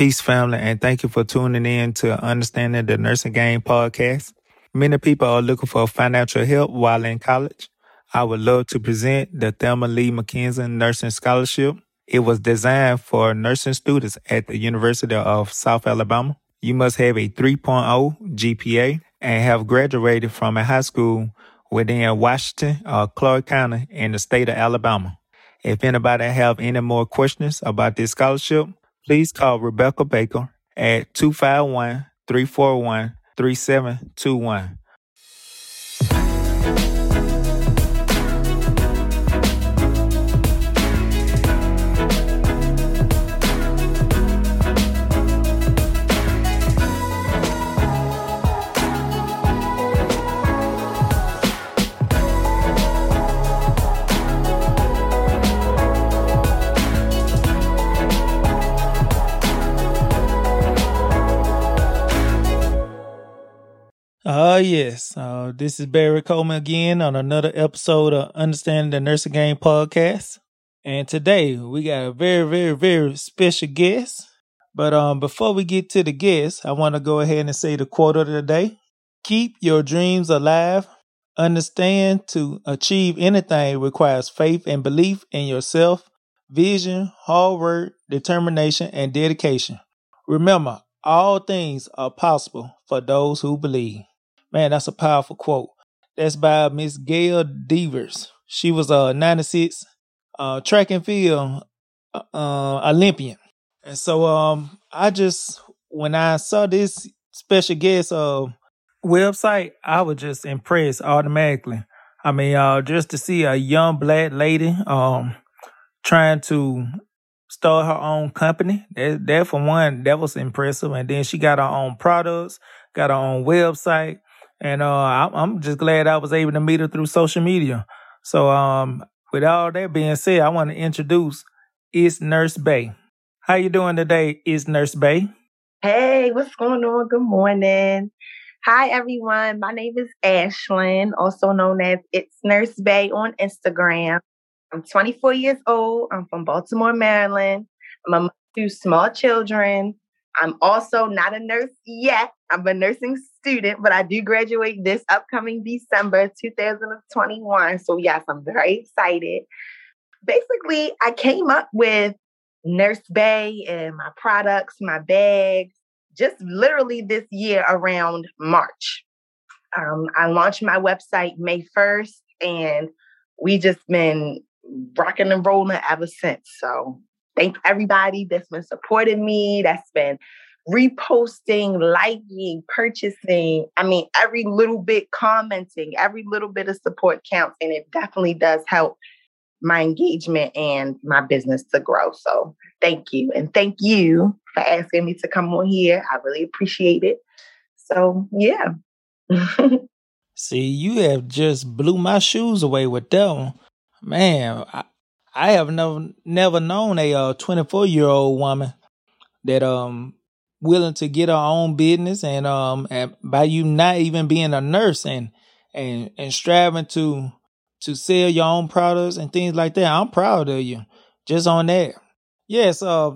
Peace, family, and thank you for tuning in to Understanding the Nursing Game podcast. Many people are looking for financial help while in college. I would love to present the Thelma Lee McKenzie Nursing Scholarship. It was designed for nursing students at the University of South Alabama. You must have a 3.0 GPA and have graduated from a high school within Washington or Clark County in the state of Alabama. If anybody have any more questions about this scholarship, please call Rebecca Baker at 251 341 3721. Uh, yes. Uh, this is Barry Coleman again on another episode of Understanding the Nursing Game podcast. And today we got a very, very, very special guest. But um, before we get to the guest, I want to go ahead and say the quote of the day. Keep your dreams alive. Understand to achieve anything requires faith and belief in yourself, vision, hard work, determination, and dedication. Remember, all things are possible for those who believe. Man, that's a powerful quote. That's by Miss Gail Devers. She was a 96 uh, track and field uh, Olympian. And so um, I just, when I saw this special guest uh, website, I was just impressed automatically. I mean, uh, just to see a young black lady um, trying to start her own company. That, that for one, that was impressive. And then she got her own products, got her own website. And uh, I'm just glad I was able to meet her through social media. So, um, with all that being said, I want to introduce Is Nurse Bay. How you doing today, Is Nurse Bay? Hey, what's going on? Good morning. Hi, everyone. My name is Ashlyn, also known as It's Nurse Bay on Instagram. I'm 24 years old. I'm from Baltimore, Maryland. I'm a mother to small children. I'm also not a nurse yet. I'm a nursing student, but I do graduate this upcoming December 2021. So, yes, I'm very excited. Basically, I came up with Nurse Bay and my products, my bags, just literally this year around March. Um, I launched my website May 1st, and we just been rocking and rolling ever since. So thank everybody that's been supporting me, that's been reposting, liking, purchasing. I mean, every little bit commenting, every little bit of support counts. And it definitely does help my engagement and my business to grow. So thank you. And thank you for asking me to come on here. I really appreciate it. So yeah. See, you have just blew my shoes away with one. Man, I, I have never never known a uh, 24 year old woman that um willing to get her own business and um and by you not even being a nurse and and and striving to to sell your own products and things like that. I'm proud of you. Just on that. Yes, uh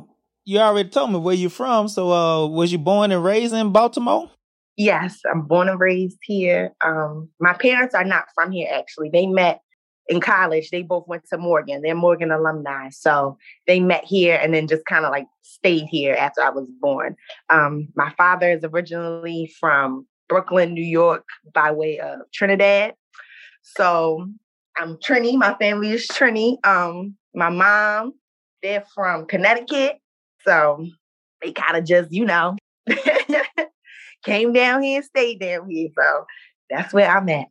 you already told me where you're from. So uh was you born and raised in Baltimore? Yes, I'm born and raised here. Um my parents are not from here actually. They met in college, they both went to Morgan. They're Morgan alumni. So they met here and then just kind of like stayed here after I was born. Um, my father is originally from Brooklyn, New York, by way of Trinidad. So I'm Trini. My family is Trini. Um, my mom, they're from Connecticut. So they kind of just, you know, came down here and stayed down here. So that's where I'm at.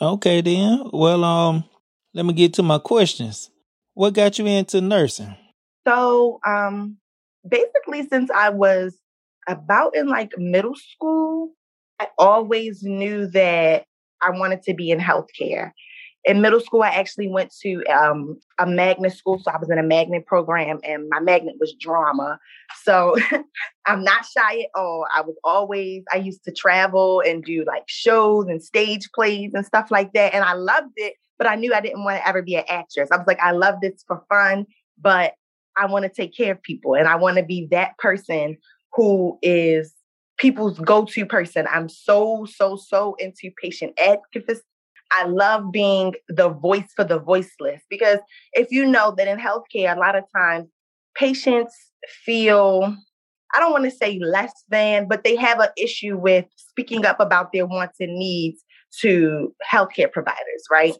Okay then. Well, um, let me get to my questions. What got you into nursing? So, um, basically, since I was about in like middle school, I always knew that I wanted to be in healthcare. In middle school, I actually went to um, a magnet school. So I was in a magnet program, and my magnet was drama. So I'm not shy at all. I was always, I used to travel and do like shows and stage plays and stuff like that. And I loved it but I knew I didn't want to ever be an actress. I was like, I love this for fun, but I want to take care of people and I want to be that person who is people's go-to person. I'm so, so, so into patient advocacy. I love being the voice for the voiceless because if you know that in healthcare, a lot of times patients feel, I don't want to say less than, but they have an issue with speaking up about their wants and needs to healthcare providers, right?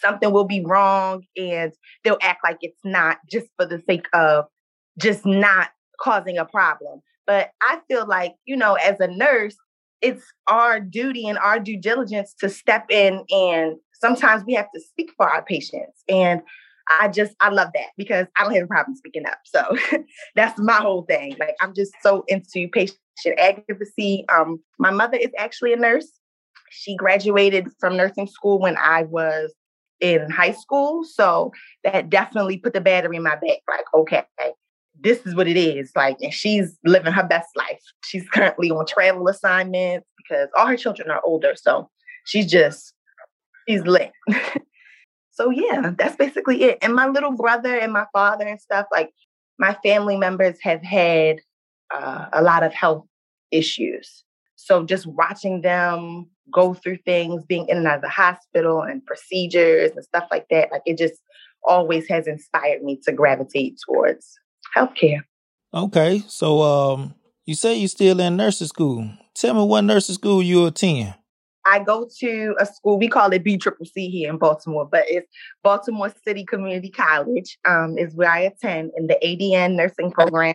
Something will be wrong and they'll act like it's not just for the sake of just not causing a problem. But I feel like, you know, as a nurse, it's our duty and our due diligence to step in and sometimes we have to speak for our patients. And I just I love that because I don't have a problem speaking up. So that's my whole thing. Like I'm just so into patient advocacy. Um, my mother is actually a nurse. She graduated from nursing school when I was in high school. So that definitely put the battery in my back. Like, okay, this is what it is. Like, and she's living her best life. She's currently on travel assignments because all her children are older. So she's just, she's lit. so yeah, that's basically it. And my little brother and my father and stuff, like my family members have had uh, a lot of health issues. So just watching them go through things, being in and out of the hospital and procedures and stuff like that, like it just always has inspired me to gravitate towards healthcare. Okay, so um, you say you're still in nursing school. Tell me what nursing school you attend. I go to a school, we call it B Triple C here in Baltimore, but it's Baltimore City Community College, um, is where I attend in the ADN nursing program.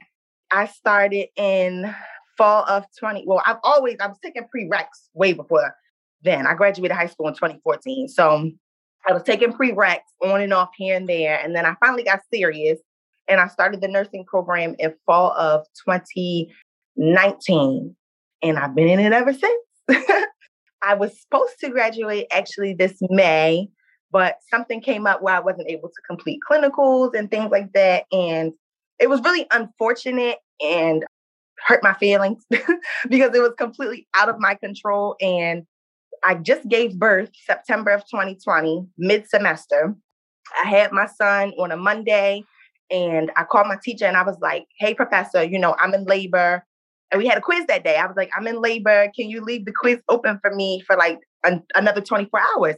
I started in fall of 20. Well, I've always, I was taking prereqs way before then. I graduated high school in 2014. So I was taking prereqs on and off here and there. And then I finally got serious and I started the nursing program in fall of 2019. And I've been in it ever since. I was supposed to graduate actually this May, but something came up where I wasn't able to complete clinicals and things like that. And it was really unfortunate and hurt my feelings because it was completely out of my control. And I just gave birth September of 2020, mid semester. I had my son on a Monday. And I called my teacher and I was like, hey, professor, you know, I'm in labor. And we had a quiz that day. I was like, I'm in labor. Can you leave the quiz open for me for like an- another 24 hours?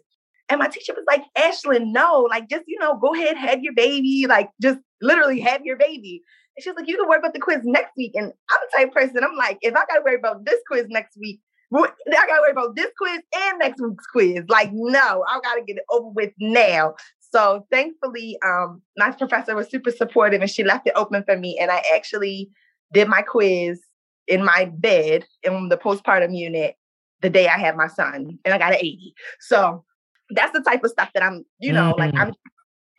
And my teacher was like, Ashlyn, no, like just, you know, go ahead, have your baby, like just literally have your baby. She was like, you can worry about the quiz next week. And I'm the type person, I'm like, if I got to worry about this quiz next week, I got to worry about this quiz and next week's quiz. Like, no, I got to get it over with now. So thankfully, um, my professor was super supportive and she left it open for me. And I actually did my quiz in my bed in the postpartum unit the day I had my son, and I got an 80. So that's the type of stuff that I'm, you know, mm-hmm. like I'm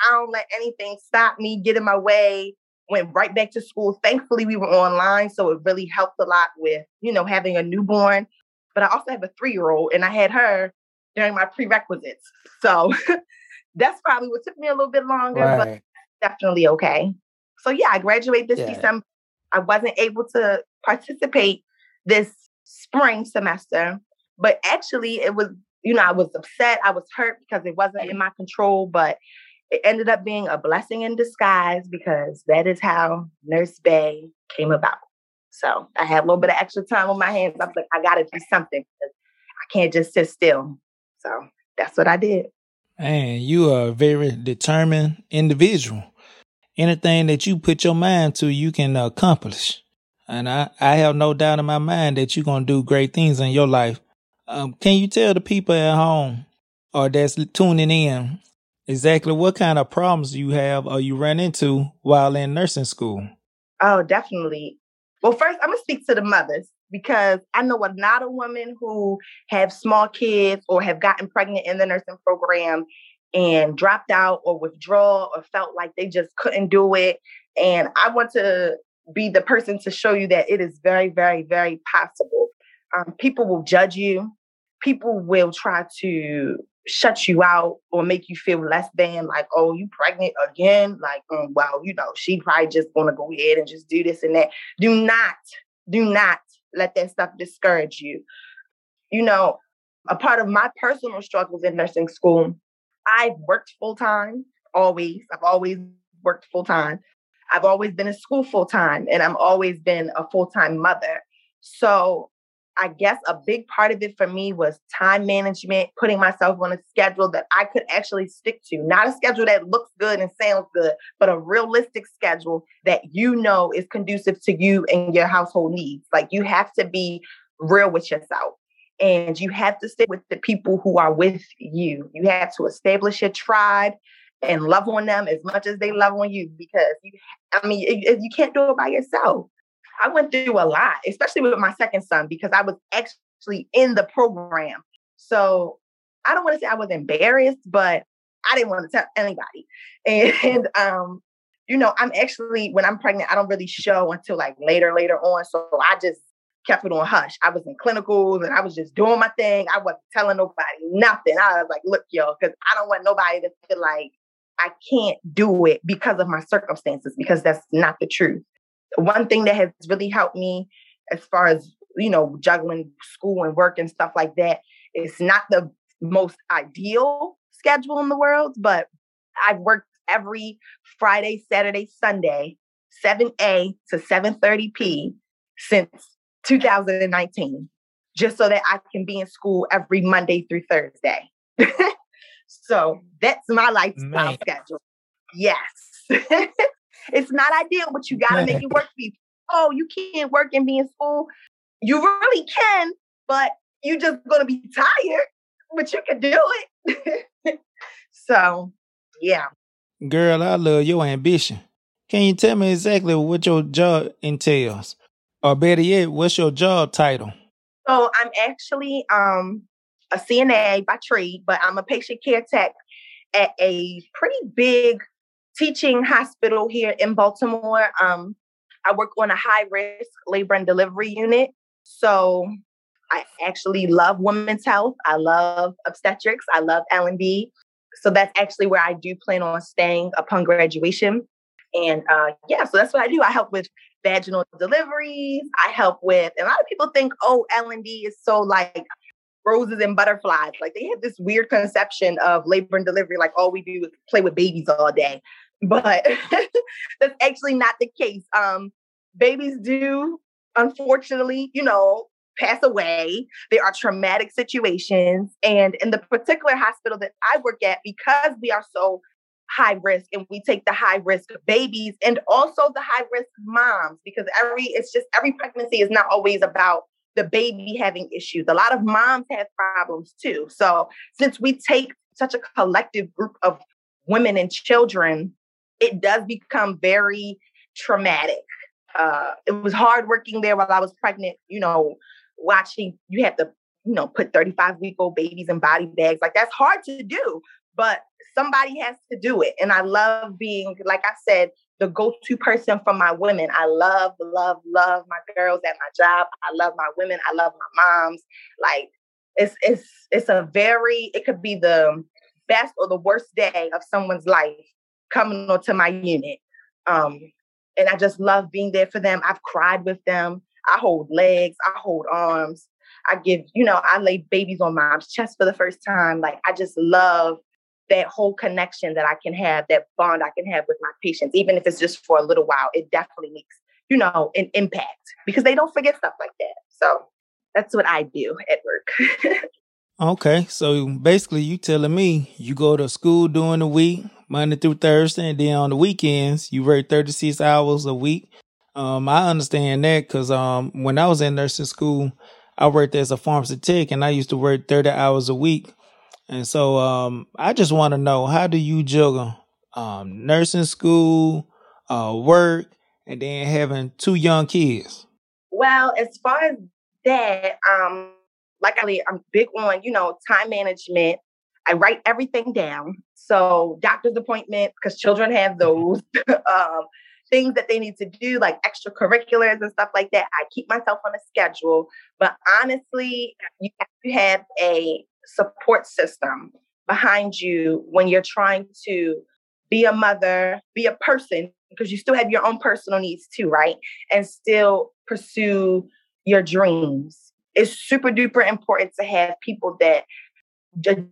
I don't let anything stop me, get in my way. Went right back to school. Thankfully, we were online, so it really helped a lot with, you know, having a newborn. But I also have a three-year-old, and I had her during my prerequisites. So that's probably what took me a little bit longer, right. but definitely okay. So yeah, I graduated this yeah. December. I wasn't able to participate this spring semester, but actually it was, you know, I was upset. I was hurt because it wasn't in my control, but it ended up being a blessing in disguise because that is how Nurse Bay came about. So I had a little bit of extra time on my hands. I was like, I got to do something. I can't just sit still. So that's what I did. And you are a very determined individual. Anything that you put your mind to, you can accomplish. And I, I have no doubt in my mind that you're going to do great things in your life. Um, can you tell the people at home or that's tuning in exactly what kind of problems do you have or you run into while in nursing school? Oh, definitely. Well, first, I'm going to speak to the mothers because I know a lot of women who have small kids or have gotten pregnant in the nursing program and dropped out or withdraw or felt like they just couldn't do it. And I want to be the person to show you that it is very, very, very possible. Um, people will judge you. People will try to shut you out or make you feel less than, like, oh, you pregnant again? Like, um, well, you know, she probably just gonna go ahead and just do this and that. Do not, do not let that stuff discourage you. You know, a part of my personal struggles in nursing school, I've worked full time, always. I've always worked full time. I've always been in school full time and i've always been a full time mother. So I guess a big part of it for me was time management, putting myself on a schedule that I could actually stick to, not a schedule that looks good and sounds good, but a realistic schedule that you know is conducive to you and your household needs. Like you have to be real with yourself and you have to stick with the people who are with you. You have to establish your tribe and love on them as much as they love on you because you I mean you can't do it by yourself. I went through a lot, especially with my second son, because I was actually in the program. So I don't want to say I was embarrassed, but I didn't want to tell anybody. And um, you know, I'm actually when I'm pregnant, I don't really show until like later, later on. So I just kept it on hush. I was in clinicals and I was just doing my thing. I wasn't telling nobody nothing. I was like, look, yo, because I don't want nobody to feel like I can't do it because of my circumstances, because that's not the truth one thing that has really helped me as far as you know juggling school and work and stuff like that it's not the most ideal schedule in the world but i've worked every friday saturday sunday 7a to 7.30p since 2019 just so that i can be in school every monday through thursday. So that's my lifestyle Man. schedule. Yes It's not ideal, but you got to make it work for you. Oh, you can't work and be in school. You really can, but you're just going to be tired, but you can do it. so, yeah. Girl, I love your ambition. Can you tell me exactly what your job entails? Or better yet, what's your job title? So I'm actually um, a CNA by trade, but I'm a patient care tech at a pretty big teaching hospital here in Baltimore. Um, I work on a high risk labor and delivery unit. So I actually love women's health. I love obstetrics. I love L&D. So that's actually where I do plan on staying upon graduation. And uh, yeah, so that's what I do. I help with vaginal deliveries. I help with, and a lot of people think, oh, L&D is so like roses and butterflies. Like they have this weird conception of labor and delivery, like all we do is play with babies all day but that's actually not the case. Um, babies do, unfortunately, you know, pass away. There are traumatic situations. And in the particular hospital that I work at, because we are so high risk and we take the high risk babies and also the high risk moms, because every, it's just every pregnancy is not always about the baby having issues. A lot of moms have problems too. So since we take such a collective group of women and children it does become very traumatic. Uh, it was hard working there while I was pregnant, you know, watching you have to, you know, put 35 week old babies in body bags. Like that's hard to do, but somebody has to do it. And I love being, like I said, the go-to person for my women. I love, love, love my girls at my job. I love my women. I love my moms. Like it's it's it's a very it could be the best or the worst day of someone's life coming onto my unit. Um, and I just love being there for them. I've cried with them. I hold legs, I hold arms. I give, you know, I lay babies on mom's chest for the first time. Like I just love that whole connection that I can have, that bond I can have with my patients, even if it's just for a little while. It definitely makes, you know, an impact because they don't forget stuff like that. So that's what I do at work. okay. So basically you telling me you go to school during the week, Monday through Thursday, and then on the weekends you work 36 hours a week. Um, I understand that because um, when I was in nursing school, I worked as a pharmacy tech, and I used to work 30 hours a week. And so um, I just want to know how do you juggle um, nursing school, uh, work, and then having two young kids? Well, as far as that, um, like I, I'm big on you know time management. I write everything down. So doctor's appointment, because children have those. um, things that they need to do, like extracurriculars and stuff like that. I keep myself on a schedule. But honestly, you have to have a support system behind you when you're trying to be a mother, be a person, because you still have your own personal needs too, right? And still pursue your dreams. It's super duper important to have people that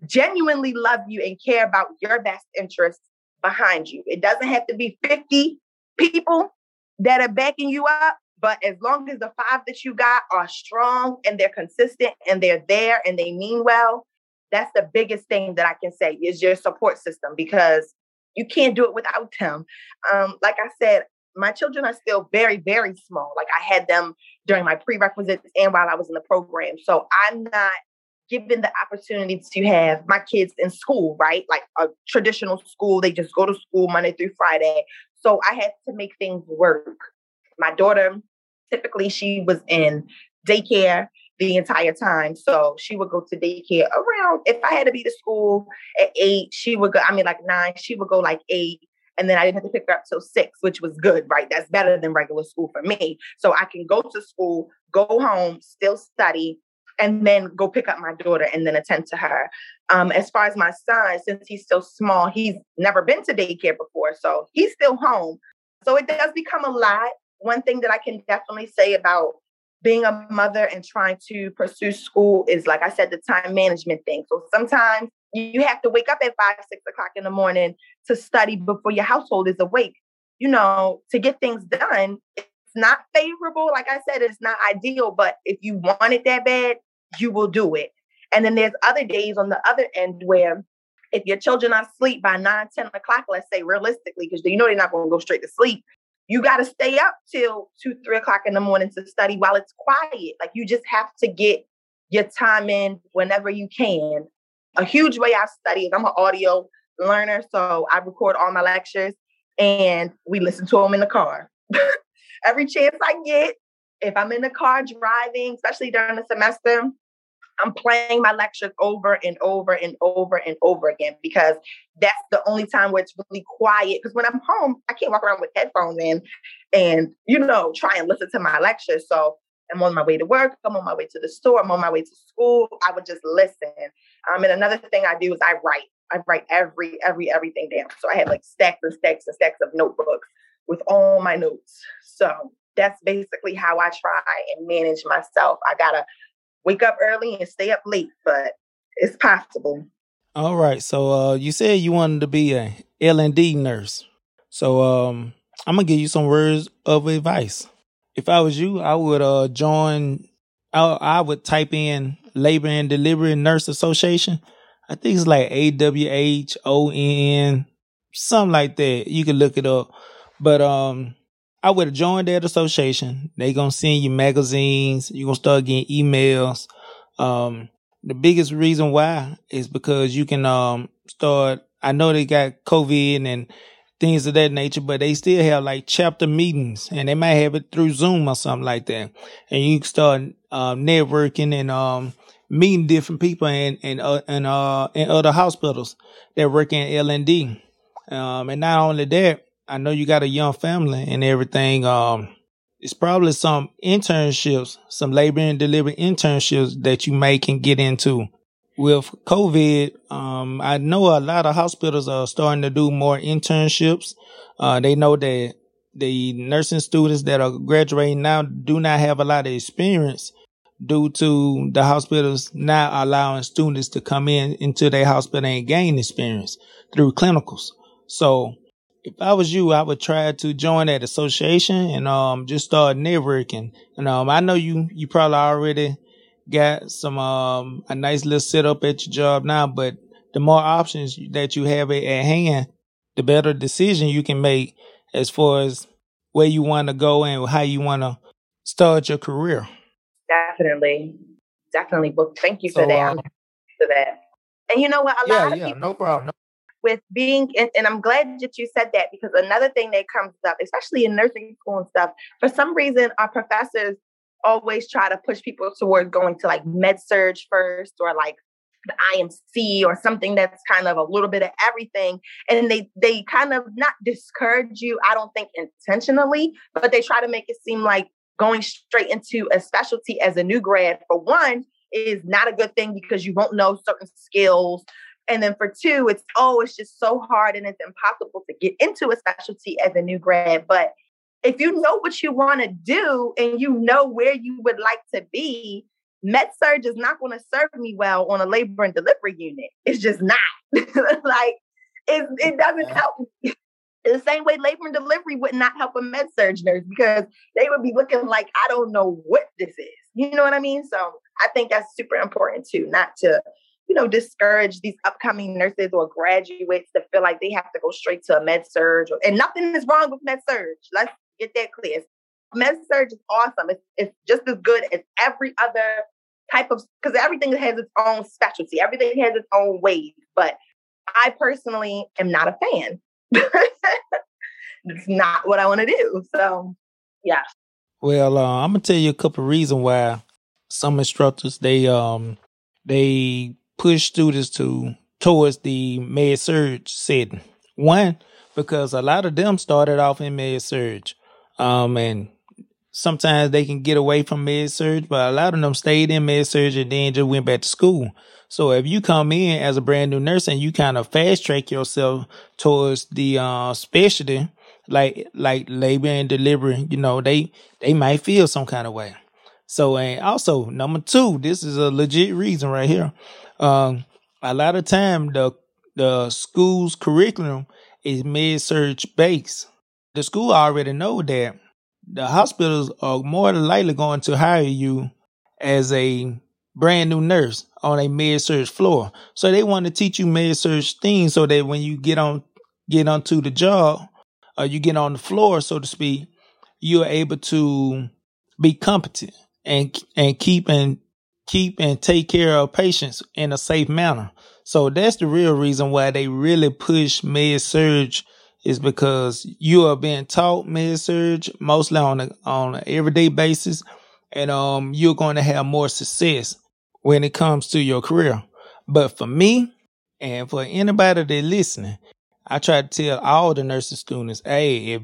genuinely love you and care about your best interests behind you. It doesn't have to be 50 people that are backing you up, but as long as the five that you got are strong and they're consistent and they're there and they mean well, that's the biggest thing that I can say is your support system because you can't do it without them. Um, like I said, my children are still very, very small. Like I had them during my prerequisites and while I was in the program. So I'm not given the opportunity to have my kids in school, right? Like a traditional school, they just go to school Monday through Friday. So I had to make things work. My daughter, typically, she was in daycare the entire time. So she would go to daycare around, if I had to be to school at eight, she would go, I mean, like nine, she would go like eight. And then I didn't have to pick her up till six, which was good, right? That's better than regular school for me. So I can go to school, go home, still study, and then go pick up my daughter and then attend to her. Um, as far as my son, since he's still small, he's never been to daycare before, so he's still home. So it does become a lot. One thing that I can definitely say about being a mother and trying to pursue school is, like I said, the time management thing. So sometimes you have to wake up at five, six o'clock in the morning to study before your household is awake. You know, to get things done, it's not favorable. Like I said, it's not ideal, but if you want it that bad, you will do it. And then there's other days on the other end where if your children are asleep by 9, 10 o'clock, let's say realistically, because you know they're not going to go straight to sleep, you got to stay up till 2, 3 o'clock in the morning to study while it's quiet. Like you just have to get your time in whenever you can. A huge way I study is I'm an audio learner, so I record all my lectures and we listen to them in the car. Every chance I get, if I'm in the car driving, especially during the semester, I'm playing my lectures over and over and over and over again because that's the only time where it's really quiet. Because when I'm home, I can't walk around with headphones in and, you know, try and listen to my lectures. So I'm on my way to work, I'm on my way to the store, I'm on my way to school. I would just listen. Um, and another thing I do is I write. I write every, every, everything down. So I have like stacks and stacks and stacks of notebooks with all my notes. So that's basically how I try and manage myself. I gotta wake up early and stay up late, but it's possible. All right. So uh, you said you wanted to be a L and D nurse. So um, I'm gonna give you some words of advice. If I was you, I would uh, join. I, I would type in Labor and Delivery Nurse Association. I think it's like A W H O N, something like that. You can look it up. But um, I would have joined that association. They gonna send you magazines. You gonna start getting emails. Um, the biggest reason why is because you can um start. I know they got COVID and things of that nature, but they still have like chapter meetings, and they might have it through Zoom or something like that. And you can start uh, networking and um meeting different people and and uh, and uh in other hospitals that work in L and D. Um, and not only that, I know you got a young family and everything. Um, it's probably some internships, some labor and delivery internships that you may can get into. With COVID, um, I know a lot of hospitals are starting to do more internships. Uh, they know that the nursing students that are graduating now do not have a lot of experience due to the hospitals not allowing students to come in into their hospital and gain experience through clinicals. So if I was you, I would try to join that association and um just start networking. And um I know you you probably already got some um a nice little setup at your job now, but the more options that you have at hand, the better decision you can make as far as where you want to go and how you want to start your career. Definitely, definitely. Well, thank you for that. Um, for that. And you know what? A yeah, lot of yeah, people, no problem with being, and, and I'm glad that you said that because another thing that comes up, especially in nursing school and stuff, for some reason, our professors always try to push people towards going to like med surg first or like the IMC or something that's kind of a little bit of everything. And they they kind of not discourage you, I don't think intentionally, but they try to make it seem like going straight into a specialty as a new grad, for one, is not a good thing because you won't know certain skills and then for two, it's oh, it's just so hard and it's impossible to get into a specialty as a new grad. But if you know what you want to do and you know where you would like to be, med surg is not going to serve me well on a labor and delivery unit. It's just not. like it, it doesn't help me. the same way labor and delivery would not help a med surg nurse because they would be looking like I don't know what this is. You know what I mean? So I think that's super important too, not to you know discourage these upcoming nurses or graduates to feel like they have to go straight to a med surg. And nothing is wrong with med surg. Let's get that clear. Med surg is awesome. It's, it's just as good as every other type of because everything has its own specialty. Everything has its own ways. But I personally am not a fan. it's not what I want to do. So, yeah. Well, uh, I'm gonna tell you a couple of reasons why some instructors they um they push students to towards the med surg setting. One, because a lot of them started off in med surg, um, and sometimes they can get away from med surg, but a lot of them stayed in med surg and then just went back to school. So if you come in as a brand new nurse and you kind of fast track yourself towards the uh, specialty, like like labor and delivery, you know, they they might feel some kind of way. So and also number two, this is a legit reason right here. Um, a lot of time the the school's curriculum is med surg based. The school already know that the hospitals are more than likely going to hire you as a brand new nurse on a med surg floor. So they want to teach you med surg things so that when you get on get onto the job or you get on the floor, so to speak, you are able to be competent and and keep and keep and take care of patients in a safe manner. So that's the real reason why they really push med surg is because you are being taught med surg mostly on a, on an everyday basis, and um you're going to have more success when it comes to your career. But for me, and for anybody that listening, I try to tell all the nursing students, hey, if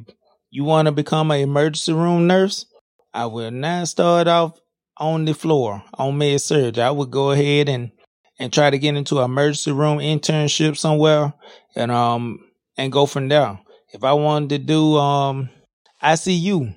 you want to become an emergency room nurse, I will not start off on the floor on med surg. I would go ahead and and try to get into an emergency room internship somewhere and um and go from there. If I wanted to do um ICU,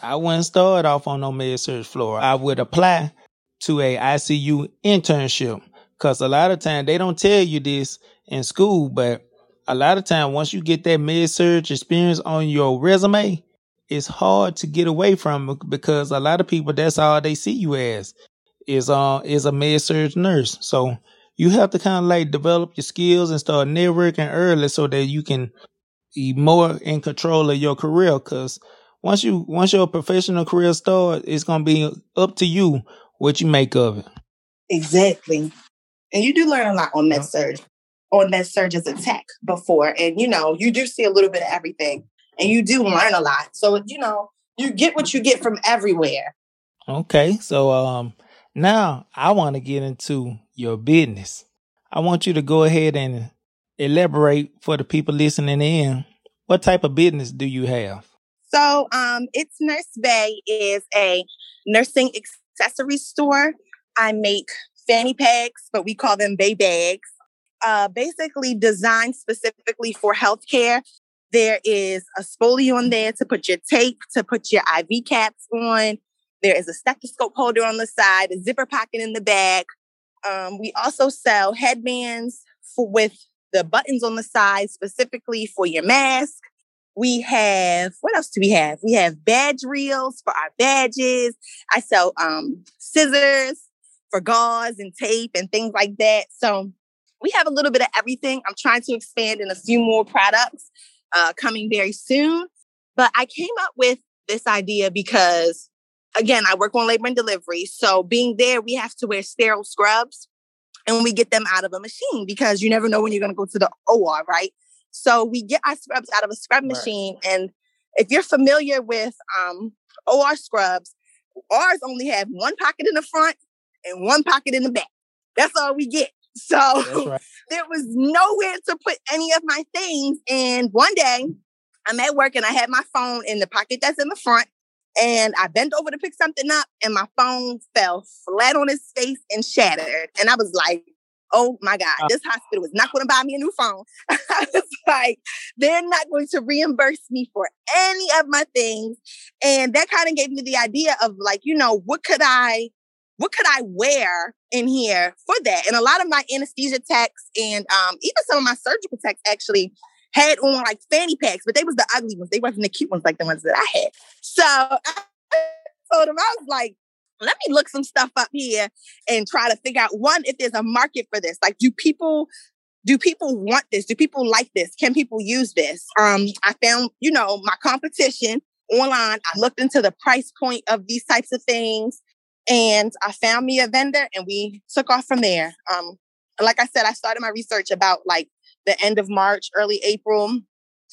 I wouldn't start off on no med surg floor. I would apply to a ICU internship. Cause a lot of time they don't tell you this in school, but a lot of time once you get that med surg experience on your resume, it's hard to get away from because a lot of people that's all they see you as is uh is a med surg nurse. So you have to kind of like develop your skills and start networking early so that you can be more in control of your career. Cause once you once your professional career starts, it's gonna be up to you what you make of it. Exactly. And you do learn a lot on med surg, on med surg as a tech before. And you know, you do see a little bit of everything and you do learn a lot. So, you know, you get what you get from everywhere. Okay. So um now I want to get into your business. I want you to go ahead and elaborate for the people listening in. What type of business do you have? So, um, it's Nurse Bay is a nursing accessory store. I make fanny packs, but we call them bay bags. Uh, basically designed specifically for healthcare. There is a spolie on there to put your tape, to put your IV caps on. There is a stethoscope holder on the side, a zipper pocket in the back. Um, we also sell headbands for, with the buttons on the side specifically for your mask. We have, what else do we have? We have badge reels for our badges. I sell um, scissors for gauze and tape and things like that. So we have a little bit of everything. I'm trying to expand in a few more products uh, coming very soon. But I came up with this idea because, again, I work on labor and delivery. So being there, we have to wear sterile scrubs and we get them out of a machine because you never know when you're going to go to the OR, right? So we get our scrubs out of a scrub right. machine. And if you're familiar with um, OR scrubs, ours only have one pocket in the front and one pocket in the back. That's all we get. So right. there was nowhere to put any of my things. And one day I'm at work and I had my phone in the pocket that's in the front. And I bent over to pick something up and my phone fell flat on its face and shattered. And I was like, oh my God, uh. this hospital is not going to buy me a new phone. I was like, they're not going to reimburse me for any of my things. And that kind of gave me the idea of like, you know, what could I what could I wear in here for that? And a lot of my anesthesia techs and um, even some of my surgical techs actually had on like fanny packs, but they was the ugly ones. They wasn't the cute ones like the ones that I had. So I told him, I was like, let me look some stuff up here and try to figure out one, if there's a market for this. Like, do people do people want this? Do people like this? Can people use this? Um, I found, you know, my competition online. I looked into the price point of these types of things and I found me a vendor and we took off from there. Um, like I said, I started my research about like the end of March, early April,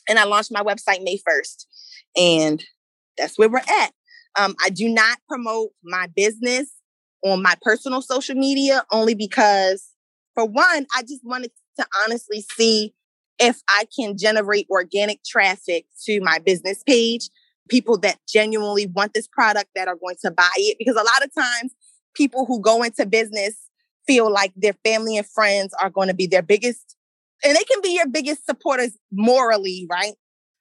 and I launched my website May 1st. And that's where we're at. Um, I do not promote my business on my personal social media only because, for one, I just wanted to honestly see if I can generate organic traffic to my business page, people that genuinely want this product that are going to buy it. Because a lot of times, people who go into business feel like their family and friends are going to be their biggest, and they can be your biggest supporters morally, right?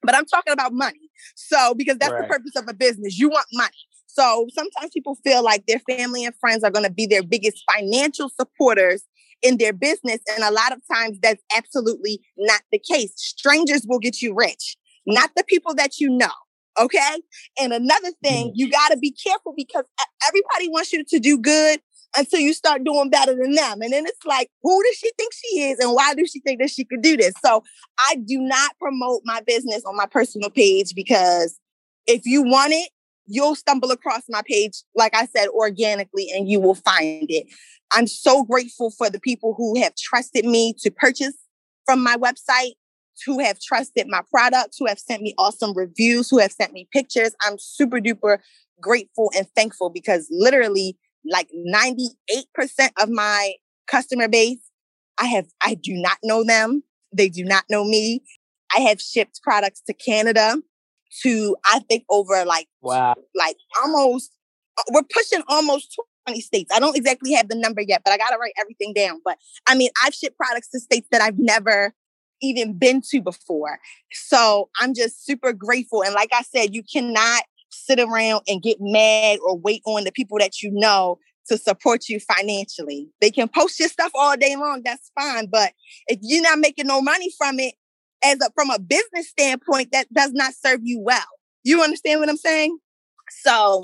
But I'm talking about money. So, because that's right. the purpose of a business, you want money. So sometimes people feel like their family and friends are going to be their biggest financial supporters in their business. And a lot of times that's absolutely not the case. Strangers will get you rich, not the people that you know. Okay. And another thing, you got to be careful because everybody wants you to do good until you start doing better than them. And then it's like, who does she think she is? And why does she think that she could do this? So I do not promote my business on my personal page because if you want it, you'll stumble across my page, like I said, organically, and you will find it. I'm so grateful for the people who have trusted me to purchase from my website, who have trusted my products, who have sent me awesome reviews, who have sent me pictures. I'm super duper grateful and thankful because literally like 98% of my customer base, I have, I do not know them. They do not know me. I have shipped products to Canada to, I think over like, wow, like almost, uh, we're pushing almost 20 states. I don't exactly have the number yet, but I got to write everything down. But I mean, I've shipped products to states that I've never even been to before. So I'm just super grateful. And like I said, you cannot sit around and get mad or wait on the people that you know to support you financially. They can post your stuff all day long, that's fine. But if you're not making no money from it, as a, from a business standpoint, that does not serve you well. You understand what I'm saying? So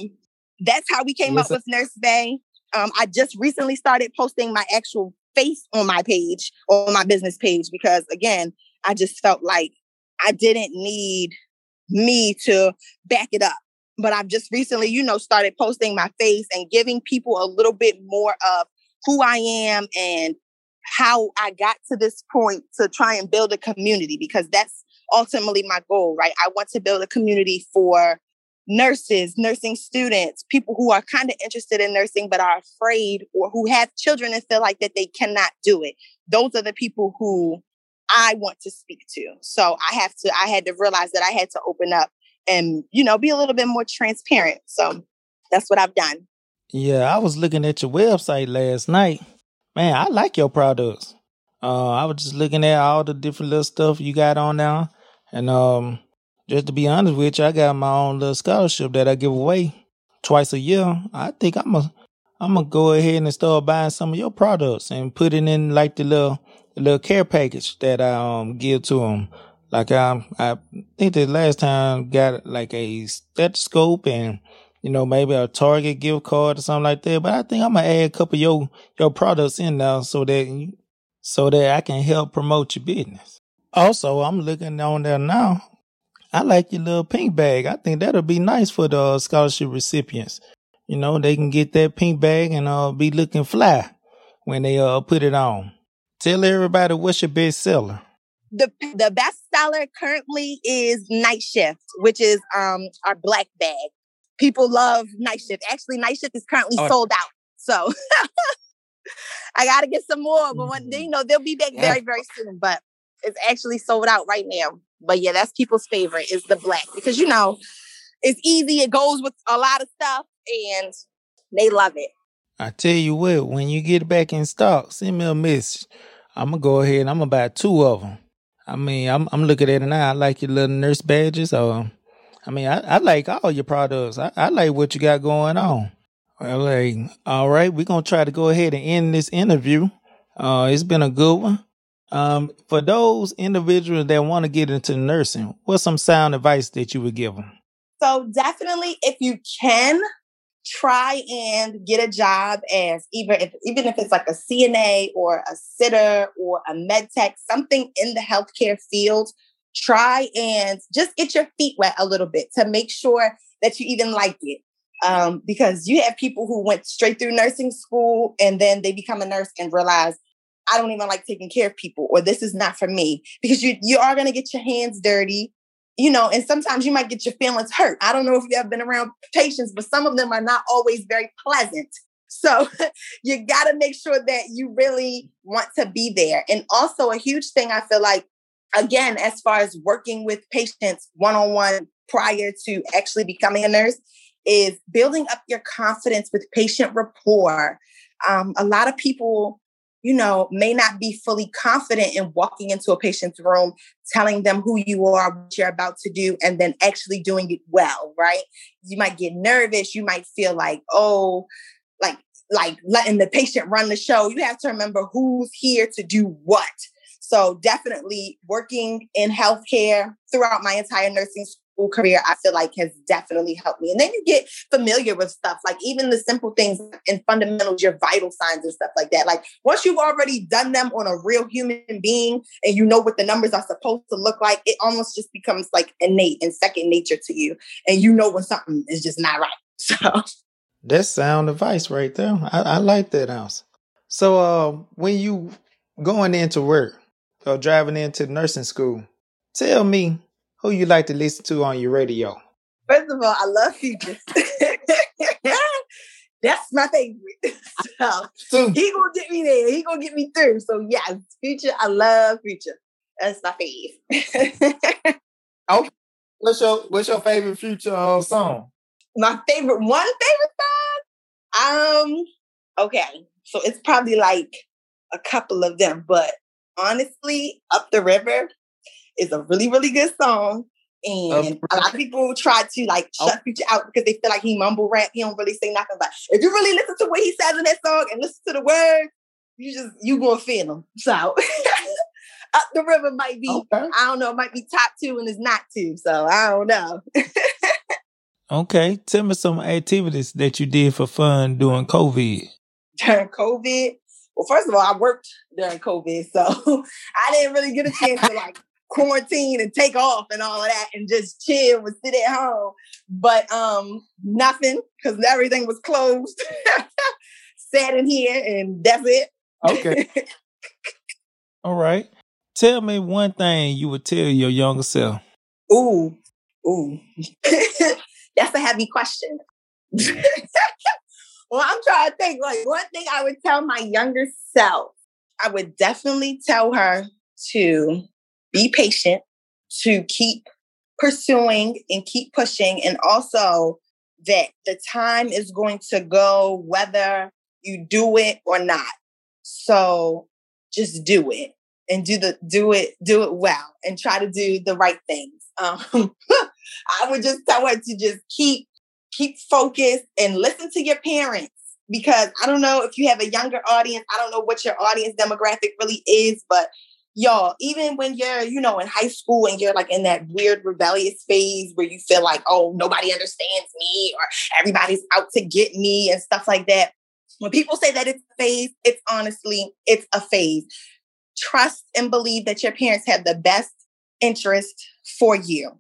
that's how we came yes, up with Nurse Bay. Um, I just recently started posting my actual face on my page, on my business page, because again, I just felt like I didn't need me to back it up but I've just recently, you know, started posting my face and giving people a little bit more of who I am and how I got to this point to try and build a community because that's ultimately my goal, right? I want to build a community for nurses, nursing students, people who are kind of interested in nursing but are afraid or who have children and feel like that they cannot do it. Those are the people who I want to speak to. So I have to I had to realize that I had to open up and you know be a little bit more transparent so that's what i've done yeah i was looking at your website last night man i like your products uh i was just looking at all the different little stuff you got on now and um just to be honest with you i got my own little scholarship that i give away twice a year i think i'm a i'm gonna go ahead and start buying some of your products and put it in like the little little care package that i um give to them like um, I think the last time got like a stethoscope and you know maybe a Target gift card or something like that. But I think I'm gonna add a couple of your your products in now so that so that I can help promote your business. Also, I'm looking on there now. I like your little pink bag. I think that'll be nice for the scholarship recipients. You know, they can get that pink bag and uh be looking fly when they uh put it on. Tell everybody what's your best seller the the best seller currently is Night Shift, which is um our black bag. People love Night Shift. Actually, Night Shift is currently oh. sold out. So I gotta get some more, but when mm-hmm. you know they'll be back yeah. very, very soon. But it's actually sold out right now. But yeah, that's people's favorite is the black because you know it's easy, it goes with a lot of stuff, and they love it. I tell you what, when you get back in stock, send me a message. I'm gonna go ahead and I'm gonna buy two of them. I mean, I'm I'm looking at it now. I like your little nurse badges. Or, I mean, I, I like all your products. I, I like what you got going on. Well, like, all right, we're gonna try to go ahead and end this interview. Uh, it's been a good one. Um, for those individuals that want to get into nursing, what's some sound advice that you would give them? So definitely, if you can, try and get a job as either if, even if it's like a CNA or a sitter or a med tech, something in the healthcare field. Try and just get your feet wet a little bit to make sure that you even like it. Um, because you have people who went straight through nursing school and then they become a nurse and realize I don't even like taking care of people or this is not for me because you you are going to get your hands dirty you know, and sometimes you might get your feelings hurt. I don't know if you've been around patients, but some of them are not always very pleasant. So you got to make sure that you really want to be there. And also, a huge thing I feel like, again, as far as working with patients one on one prior to actually becoming a nurse, is building up your confidence with patient rapport. Um, a lot of people you know, may not be fully confident in walking into a patient's room, telling them who you are, what you're about to do, and then actually doing it well, right? You might get nervous. You might feel like, oh, like, like letting the patient run the show. You have to remember who's here to do what. So definitely working in healthcare throughout my entire nursing school career, I feel like has definitely helped me. And then you get familiar with stuff like even the simple things and fundamentals, your vital signs and stuff like that. Like once you've already done them on a real human being and you know what the numbers are supposed to look like, it almost just becomes like innate and second nature to you. And you know when something is just not right. So that's sound advice right there. I, I like that house. So uh when you going into work or driving into nursing school, tell me who you like to listen to on your radio? First of all, I love Future. That's my favorite. so he gonna get me there. He gonna get me through. So yes, Future. I love Future. That's my favorite. okay. What's your What's your favorite Future uh, song? My favorite one favorite song. Um. Okay, so it's probably like a couple of them, but honestly, "Up the River" is a really, really good song. And a lot of people try to like oh. shut Future out because they feel like he mumble rap. He don't really say nothing. But if you really listen to what he says in that song and listen to the words, you just you gonna feel him. So up the river might be okay. I don't know, it might be top two and it's not two. So I don't know. okay, tell me some activities that you did for fun during COVID. During COVID, well, first of all, I worked during COVID, so I didn't really get a chance to like quarantine and take off and all of that and just chill and sit at home. But um nothing because everything was closed. Sat in here and that's it. Okay. all right. Tell me one thing you would tell your younger self. Ooh, ooh. that's a heavy question. well, I'm trying to think like one thing I would tell my younger self. I would definitely tell her to be patient, to keep pursuing and keep pushing, and also that the time is going to go whether you do it or not. So just do it and do the do it do it well and try to do the right things. Um, I would just tell her to just keep keep focused and listen to your parents because I don't know if you have a younger audience. I don't know what your audience demographic really is, but y'all, even when you're, you know, in high school and you're like in that weird rebellious phase where you feel like, oh, nobody understands me or everybody's out to get me and stuff like that. When people say that it's a phase, it's honestly, it's a phase. Trust and believe that your parents have the best interest for you.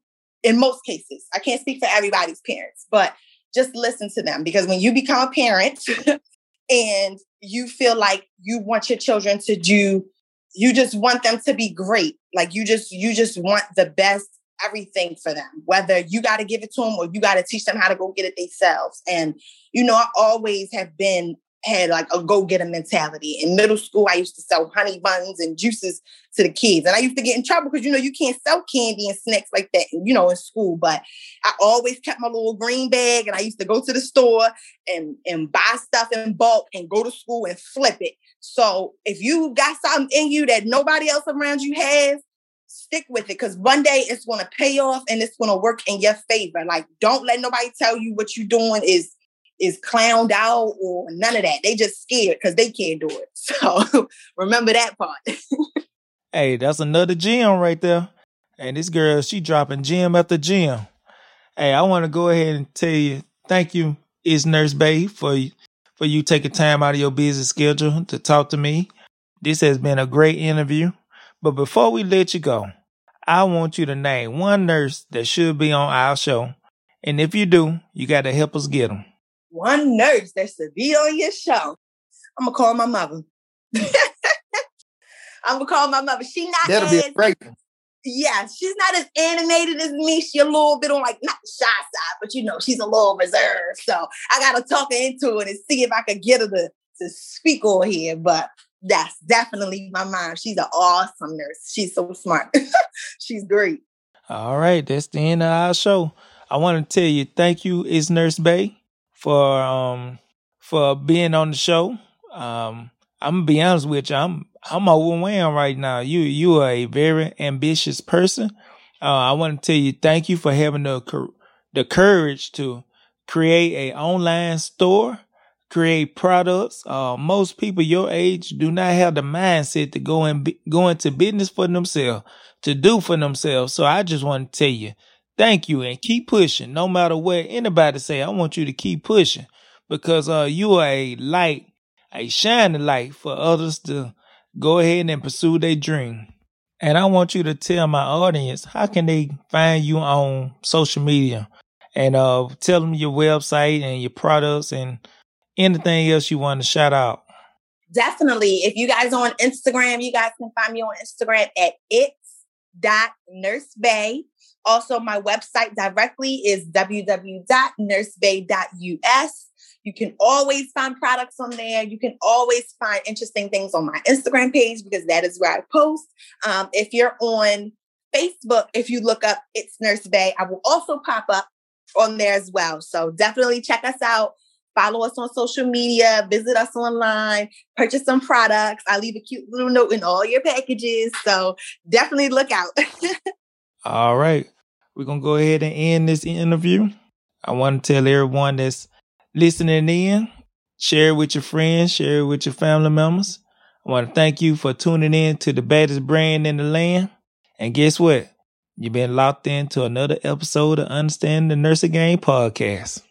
In most cases, I can't speak for everybody's parents, but just listen to them because when you become a parent and you feel like you want your children to do you just want them to be great. Like you just you just want the best everything for them. Whether you got to give it to them or you got to teach them how to go get it themselves. And you know, I always have been had like a go getter mentality. In middle school, I used to sell honey buns and juices to the kids, and I used to get in trouble because you know you can't sell candy and snacks like that, you know, in school. But I always kept my little green bag, and I used to go to the store and and buy stuff in bulk and go to school and flip it. So if you got something in you that nobody else around you has, stick with it because one day it's going to pay off and it's going to work in your favor. Like, don't let nobody tell you what you're doing is is clowned out or none of that. They just scared because they can't do it. So remember that part. Hey, that's another gem right there. And this girl, she dropping gem after gem. Hey, I want to go ahead and tell you, thank you, is Nurse Bay, for for you taking time out of your busy schedule to talk to me. This has been a great interview. But before we let you go, I want you to name one nurse that should be on our show. And if you do, you got to help us get them. One nurse that should be on your show. I'm going to call my mother. I'm going to call my mother. She not That'll as, be a great one. Yeah, she's not as animated as me. She a little bit on like not the shy side, but you know, she's a little reserved. So I gotta talk her into it and see if I could get her to, to speak on here. But that's definitely my mom. She's an awesome nurse. She's so smart. she's great. All right, that's the end of our show. I want to tell you thank you, is Nurse Bay, for um for being on the show. Um, I'm gonna be honest with you. I'm I'm overwhelmed right now. You you are a very ambitious person. Uh, I want to tell you thank you for having the the courage to create a online store, create products. Uh, most people your age do not have the mindset to go and go into business for themselves, to do for themselves. So I just want to tell you thank you and keep pushing. No matter what anybody say, I want you to keep pushing because uh, you are a light, a shining light for others to go ahead and pursue their dream. And I want you to tell my audience how can they find you on social media and uh tell them your website and your products and anything else you want to shout out. Definitely. If you guys on Instagram, you guys can find me on Instagram at it's dot nursebay. Also, my website directly is www.nursebay.us. You can always find products on there. You can always find interesting things on my Instagram page because that is where I post. Um, if you're on Facebook, if you look up It's Nurse Bay, I will also pop up on there as well. So definitely check us out. Follow us on social media, visit us online, purchase some products. I leave a cute little note in all your packages. So definitely look out. all right. We're going to go ahead and end this interview. I want to tell everyone that's listening in. Share it with your friends, share it with your family members. I want to thank you for tuning in to the baddest brand in the land. And guess what? You've been locked into another episode of Understand the Nursing Game podcast.